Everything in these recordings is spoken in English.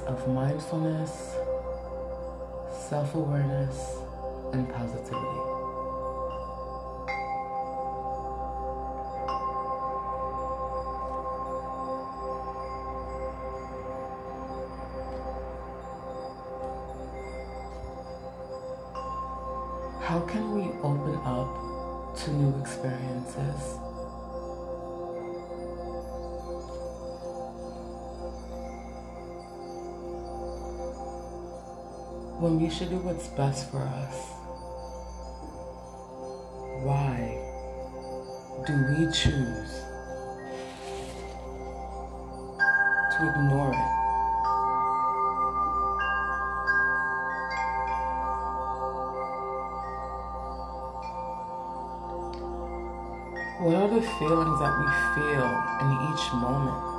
of mindfulness, self awareness, and positivity. How can we open up to new experiences? When we should do what's best for us. Why do we choose to ignore it? What are the feelings that we feel in each moment?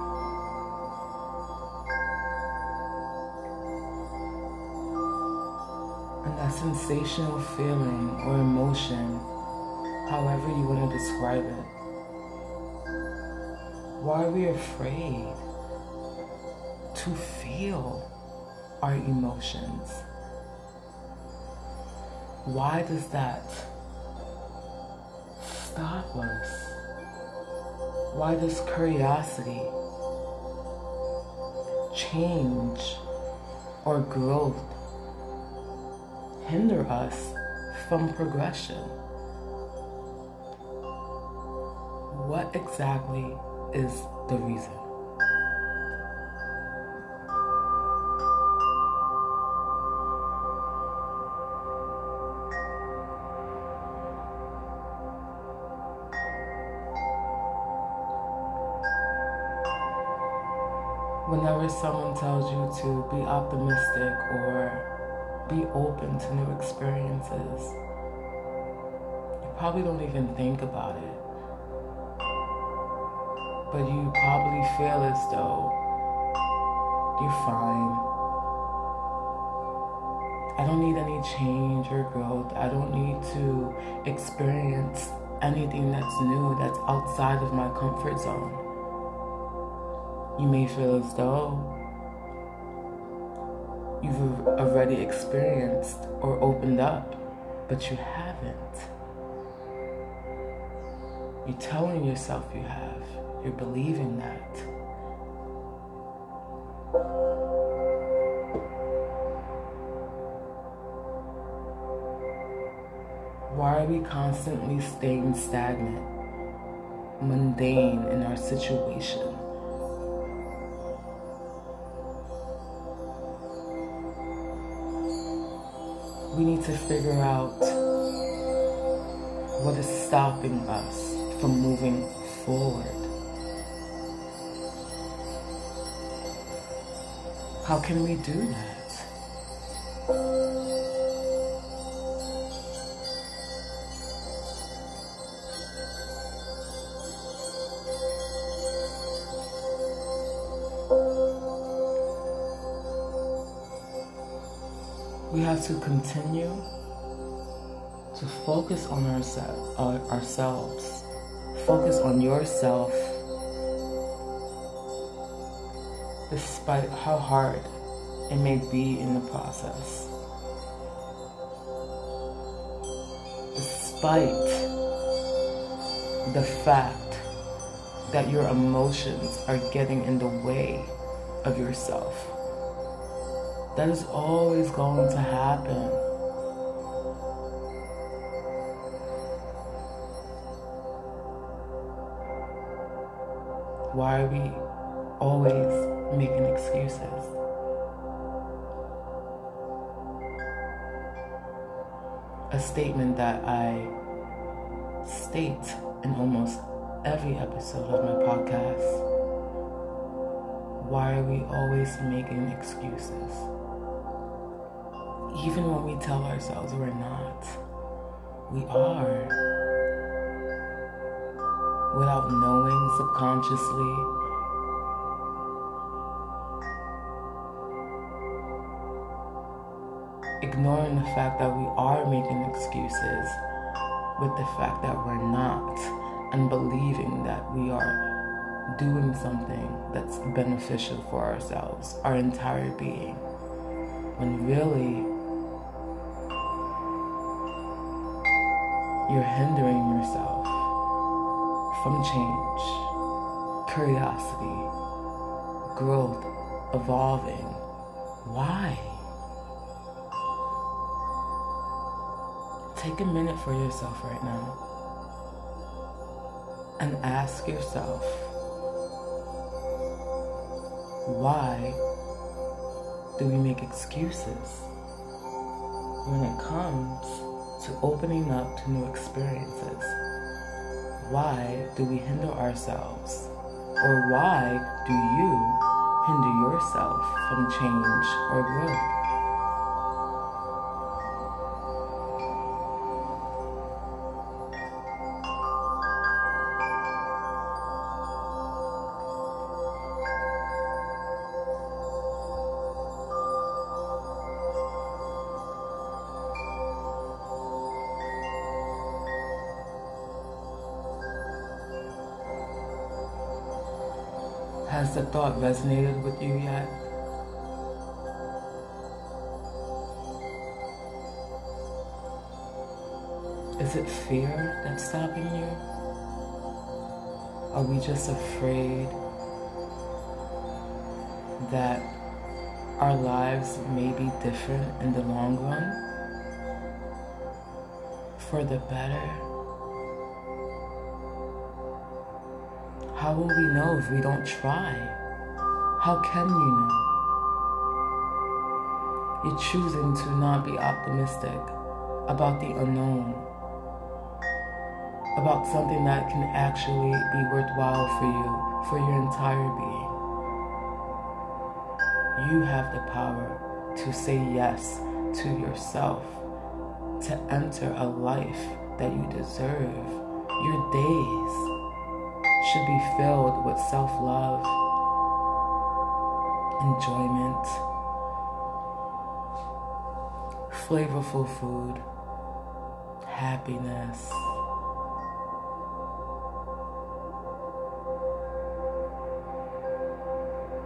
And that sensational feeling or emotion, however you want to describe it. Why are we afraid to feel our emotions? Why does that stop us? Why does curiosity, change, or growth hinder us from progression? What exactly is the reason? Whenever someone tells you to be optimistic or be open to new experiences. You probably don't even think about it. But you probably feel as though you're fine. I don't need any change or growth. I don't need to experience anything that's new, that's outside of my comfort zone. You may feel as though you've already experienced or opened up, but you haven't. You're telling yourself you have, you're believing that. Why are we constantly staying stagnant, mundane in our situation? We need to figure out what is stopping us from moving forward. How can we do that? To continue to focus on ourse- uh, ourselves, focus on yourself, despite how hard it may be in the process. Despite the fact that your emotions are getting in the way of yourself that is always going to happen. Why are we always making excuses? A statement that I state in almost every episode of my podcast Why are we always making excuses? Even when we tell ourselves we're not, we are. Without knowing subconsciously, ignoring the fact that we are making excuses with the fact that we're not, and believing that we are doing something that's beneficial for ourselves, our entire being, when really you're hindering yourself from change, curiosity, growth, evolving. Why? Take a minute for yourself right now and ask yourself why do we make excuses when it comes to opening up to new experiences? Why do we hinder ourselves? Or why do you hinder yourself from change or growth? Thought resonated with you yet? Is it fear that's stopping you? Are we just afraid that our lives may be different in the long run? For the better? How will we know if we don't try? How can you know? You're choosing to not be optimistic about the unknown, about something that can actually be worthwhile for you, for your entire being. You have the power to say yes to yourself, to enter a life that you deserve. Your days should be filled with self love, enjoyment, flavorful food, happiness.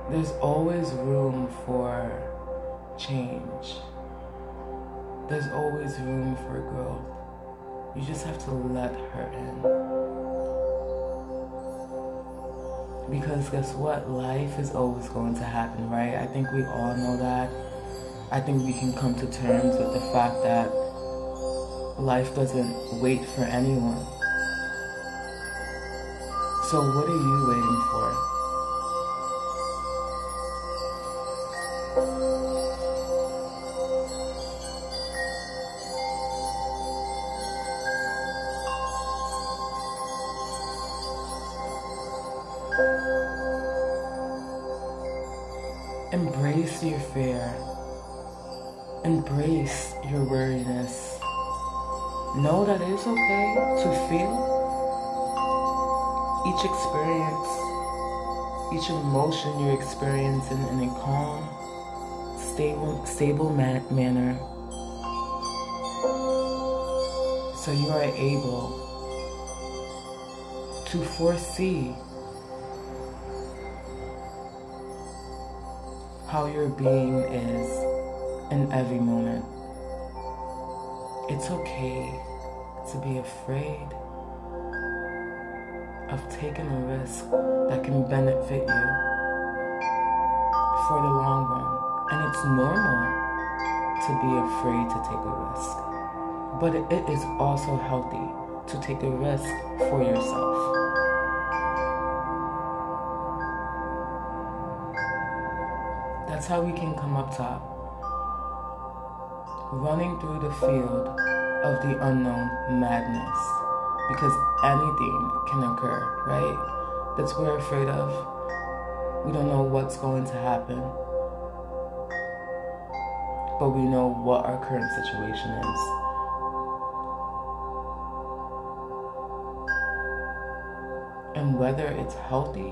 There's always room for change. There's always room for growth. You just have to let her in. Because guess what? Life is always going to happen, right? I think we all know that. I think we can come to terms with the fact that life doesn't wait for anyone. So, what are you waiting for? Weariness. Know that it's okay to feel each experience, each emotion you're experiencing in a calm, stable, stable ma- manner. So you are able to foresee how your being is in every moment. It's okay to be afraid of taking a risk that can benefit you for the long run. And it's normal to be afraid to take a risk. But it is also healthy to take a risk for yourself. That's how we can come up top. Running through the field of the unknown madness. Because anything can occur, right? That's what we're afraid of. We don't know what's going to happen. But we know what our current situation is. And whether it's healthy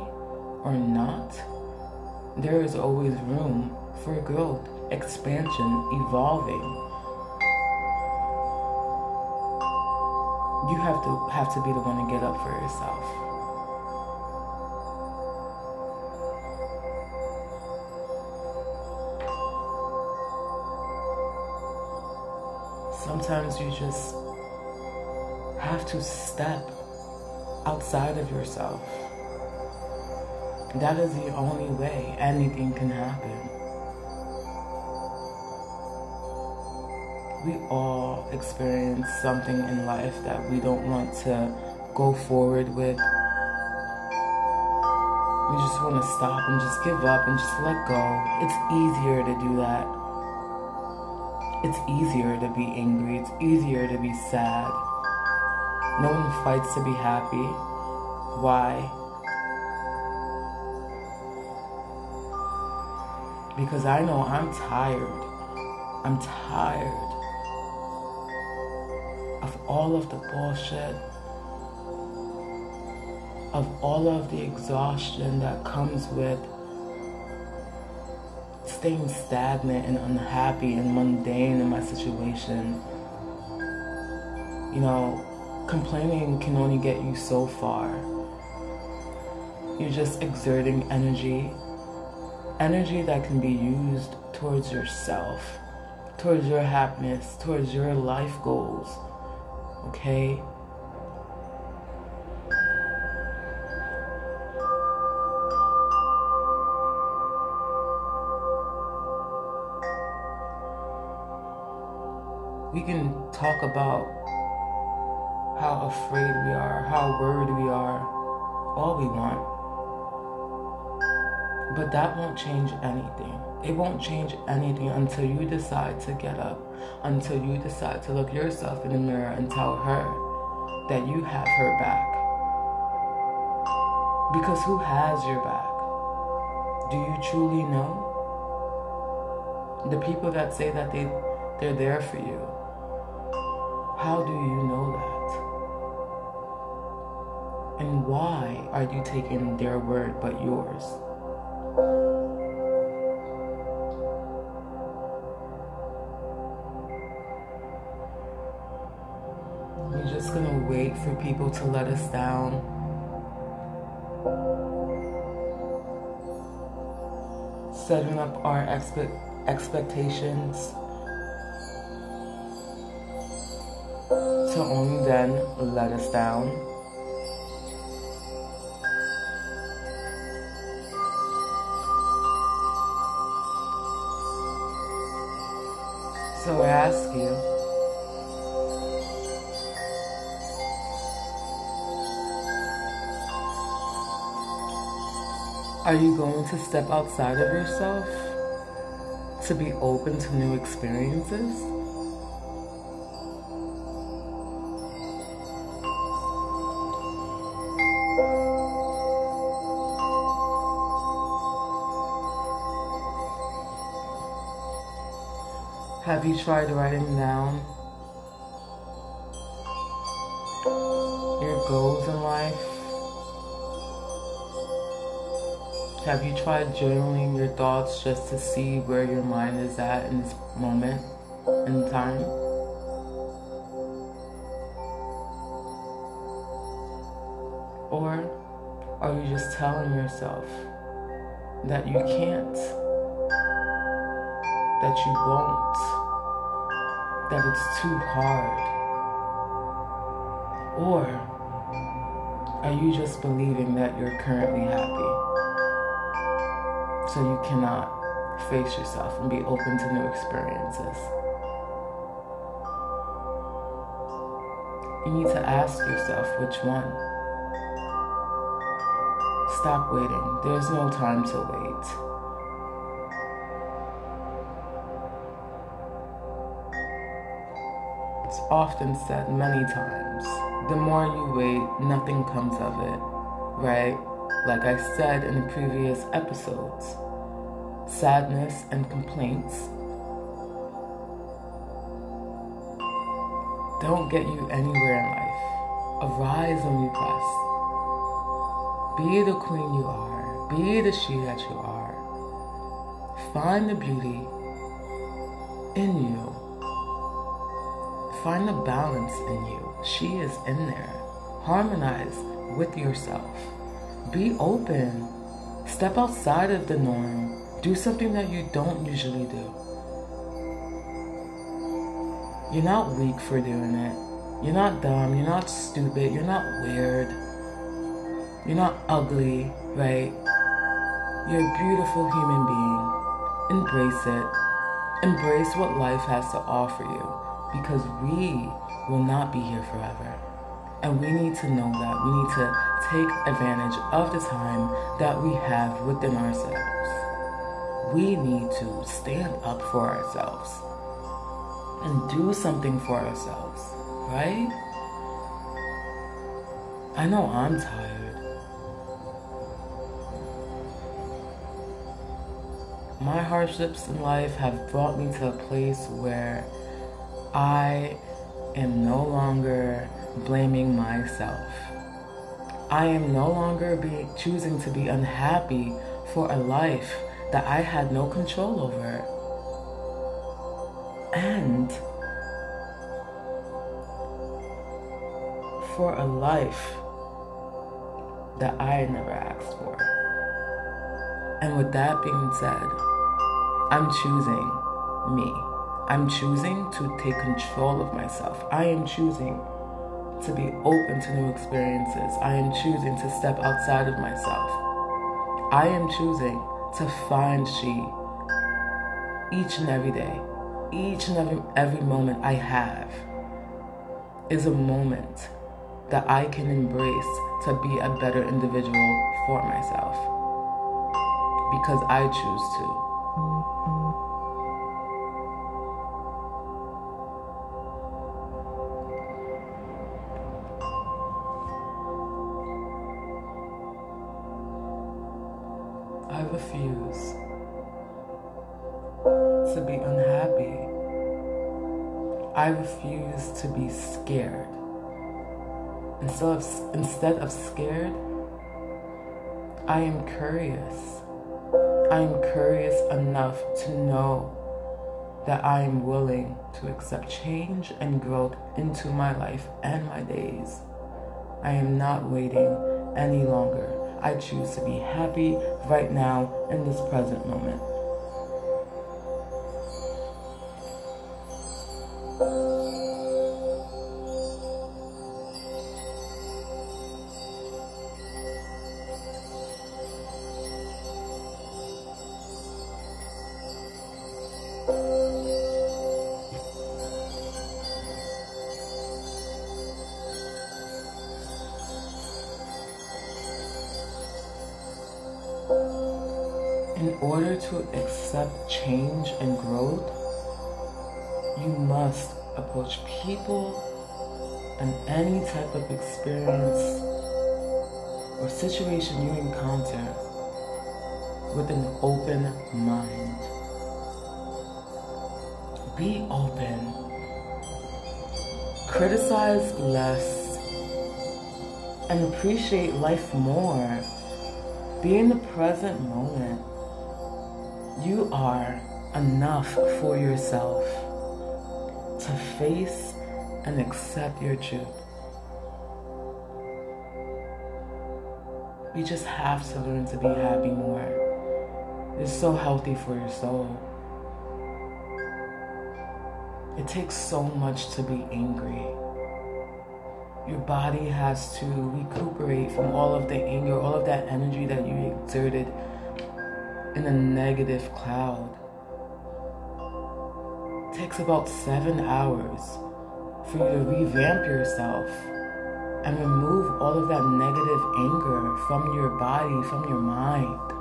or not, there is always room for growth, expansion, evolving. You have to have to be the one to get up for yourself. Sometimes you just have to step outside of yourself. That is the only way anything can happen. We all experience something in life that we don't want to go forward with. We just want to stop and just give up and just let go. It's easier to do that. It's easier to be angry. It's easier to be sad. No one fights to be happy. Why? Because I know I'm tired. I'm tired of all of the bullshit, of all of the exhaustion that comes with staying stagnant and unhappy and mundane in my situation. You know, complaining can only get you so far. You're just exerting energy, energy that can be used towards yourself, towards your happiness, towards your life goals. Okay? We can talk about how afraid we are, how worried we are, all we want. But that won't change anything. It won't change anything until you decide to get up, until you decide to look yourself in the mirror and tell her that you have her back. Because who has your back? Do you truly know? The people that say that they, they're there for you, how do you know that? And why are you taking their word but yours? We're just gonna wait for people to let us down. Setting up our expect expectations to only then let us down. Ask you, are you going to step outside of yourself to be open to new experiences? Have you tried writing down your goals in life? Have you tried journaling your thoughts just to see where your mind is at in this moment in time? Or are you just telling yourself that you can't? That you won't? That it's too hard? Or are you just believing that you're currently happy? So you cannot face yourself and be open to new experiences. You need to ask yourself which one. Stop waiting. There's no time to wait. Often said many times the more you wait, nothing comes of it, right? like I said in the previous episodes. Sadness and complaints don't get you anywhere in life. Arise when you press. Be the queen you are. Be the she that you are. Find the beauty in you. Find the balance in you. She is in there. Harmonize with yourself. Be open. Step outside of the norm. Do something that you don't usually do. You're not weak for doing it. You're not dumb. You're not stupid. You're not weird. You're not ugly, right? You're a beautiful human being. Embrace it. Embrace what life has to offer you because we will not be here forever. And we need to know that. We need to take advantage of the time that we have within ourselves. We need to stand up for ourselves and do something for ourselves, right? I know I'm tired. My hardships in life have brought me to a place where I am no longer blaming myself. I am no longer be, choosing to be unhappy for a life that I had no control over. And for a life that I never asked for. And with that being said, I'm choosing me. I'm choosing to take control of myself. I am choosing to be open to new experiences. I am choosing to step outside of myself. I am choosing to find she each and every day. Each and every, every moment I have is a moment that I can embrace to be a better individual for myself. Because I choose to. Instead of, instead of scared, I am curious. I am curious enough to know that I am willing to accept change and growth into my life and my days. I am not waiting any longer. I choose to be happy right now in this present moment. Open. Criticize less and appreciate life more. Be in the present moment. You are enough for yourself to face and accept your truth. We just have to learn to be happy more. It's so healthy for your soul. It takes so much to be angry. Your body has to recuperate from all of the anger, all of that energy that you exerted in a negative cloud. It takes about seven hours for you to revamp yourself and remove all of that negative anger from your body, from your mind.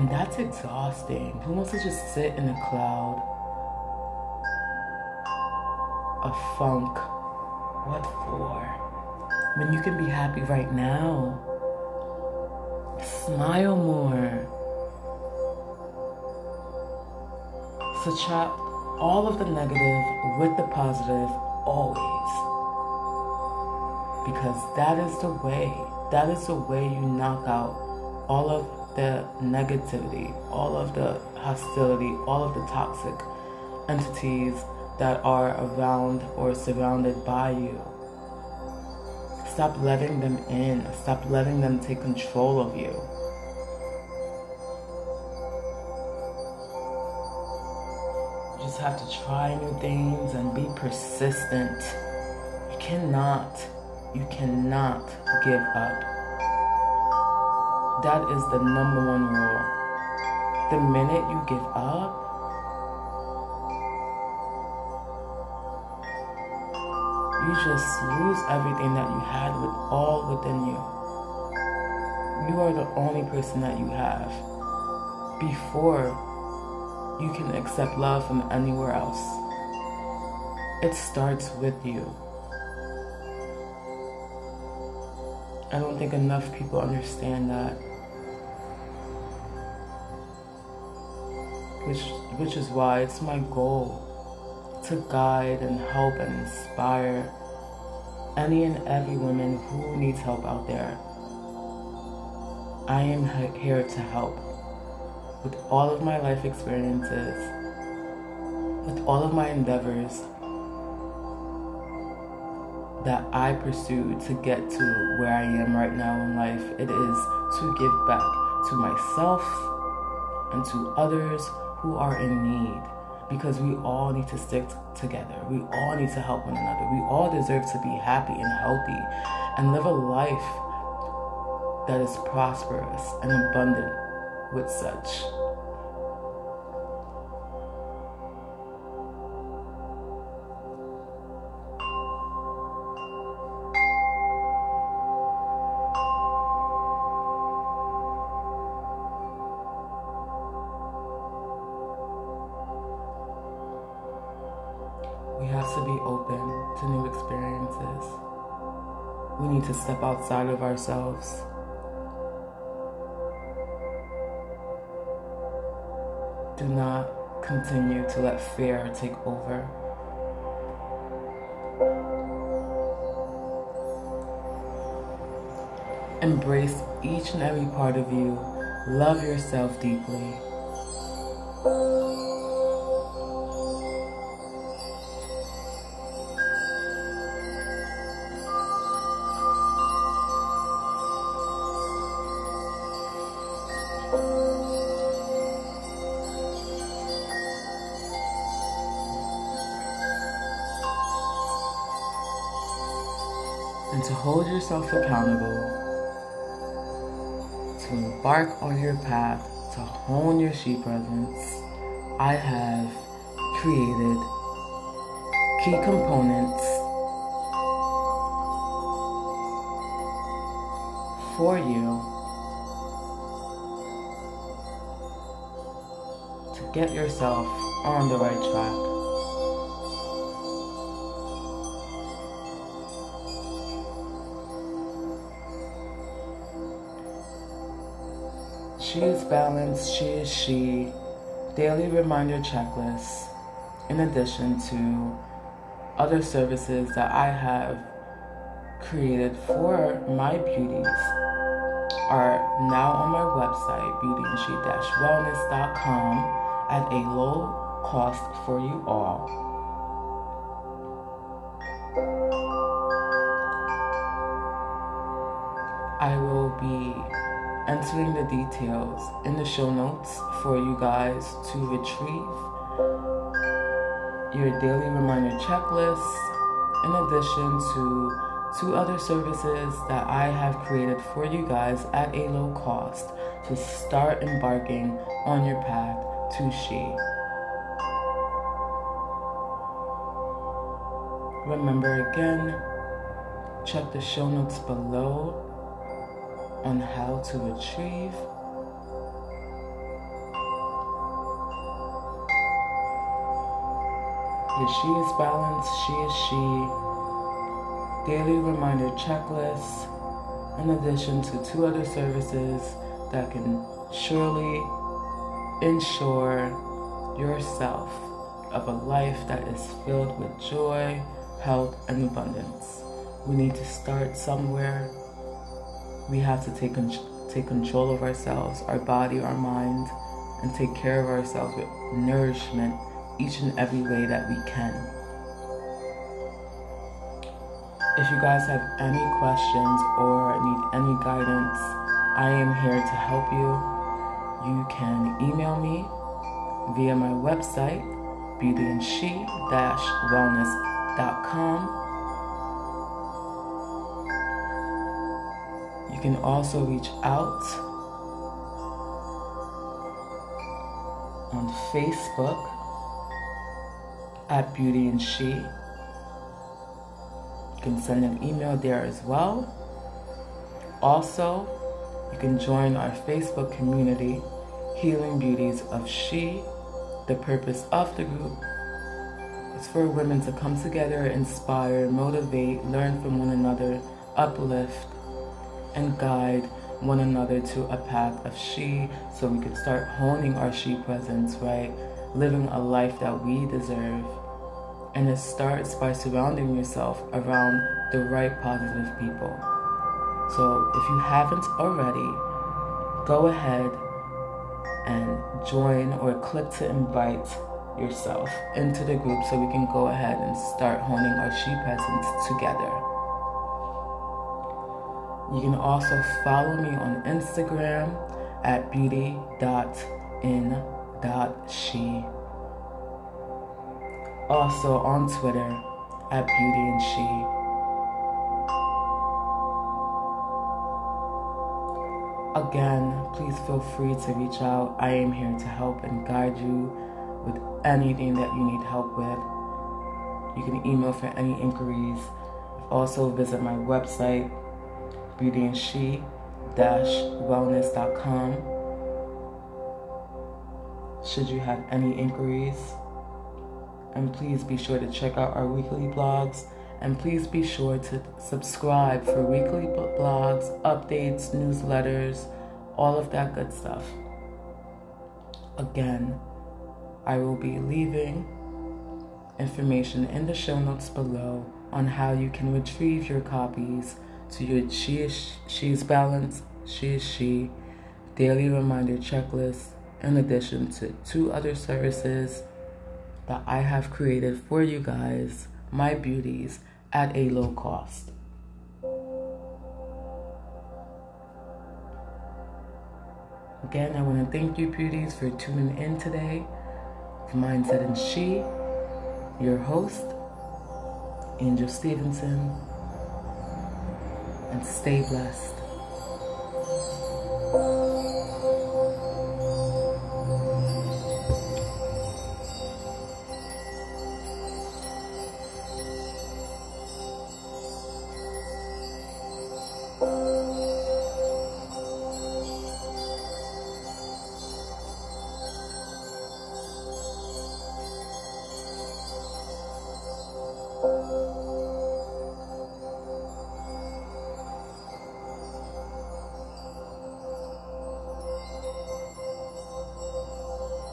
And that's exhausting. Who wants to just sit in a cloud of funk? What for? when you can be happy right now. Smile more. Subtract all of the negative with the positive always. Because that is the way, that is the way you knock out all of the negativity, all of the hostility, all of the toxic entities that are around or surrounded by you. Stop letting them in. Stop letting them take control of you. You just have to try new things and be persistent. You cannot, you cannot give up. That is the number one rule. The minute you give up, you just lose everything that you had with all within you. You are the only person that you have before you can accept love from anywhere else. It starts with you. I don't think enough people understand that. Which is why it's my goal to guide and help and inspire any and every woman who needs help out there. I am here to help with all of my life experiences, with all of my endeavors that I pursued to get to where I am right now in life. It is to give back to myself and to others who are in need because we all need to stick together. We all need to help one another. We all deserve to be happy and healthy and live a life that is prosperous and abundant with such. Of ourselves. Do not continue to let fear take over. Embrace each and every part of you. Love yourself deeply. Yourself accountable, to embark on your path, to hone your she presence, I have created key components for you to get yourself on the right track. Balanced, she is she. Daily reminder checklists, in addition to other services that I have created for my beauties, are now on my website, beautyinshe-wellness.com, at a low cost for you all. Entering the details in the show notes for you guys to retrieve your daily reminder checklist in addition to two other services that I have created for you guys at a low cost to start embarking on your path to she. Remember again, check the show notes below on how to achieve If she is balanced, she is she. daily reminder checklists, in addition to two other services that can surely ensure yourself of a life that is filled with joy, health, and abundance. We need to start somewhere. We have to take, take control of ourselves, our body, our mind, and take care of ourselves with nourishment each and every way that we can. If you guys have any questions or need any guidance, I am here to help you. You can email me via my website, beautyinshe-wellness.com. You can also reach out on Facebook at BeautyInShe. You can send an email there as well. Also, you can join our Facebook community, Healing Beauties of She. The purpose of the group is for women to come together, inspire, motivate, learn from one another, uplift, and guide one another to a path of she so we could start honing our she presence, right? Living a life that we deserve. And it starts by surrounding yourself around the right positive people. So if you haven't already, go ahead and join or click to invite yourself into the group so we can go ahead and start honing our she presence together. You can also follow me on Instagram at beauty.in.she. Also on Twitter at BeautyInShe. Again, please feel free to reach out. I am here to help and guide you with anything that you need help with. You can email for any inquiries. Also, visit my website, beautyinshe-wellness.com. Should you have any inquiries, and please be sure to check out our weekly blogs and please be sure to subscribe for weekly blogs, updates, newsletters, all of that good stuff. Again, I will be leaving information in the show notes below on how you can retrieve your copies to your She is She's Balance, She is She. Daily reminder checklist, in addition to two other services that I have created for you guys, my beauties, at a low cost. Again, I want to thank you, beauties, for tuning in today. For Mindset and She, your host, Angel Stevenson, and stay blessed.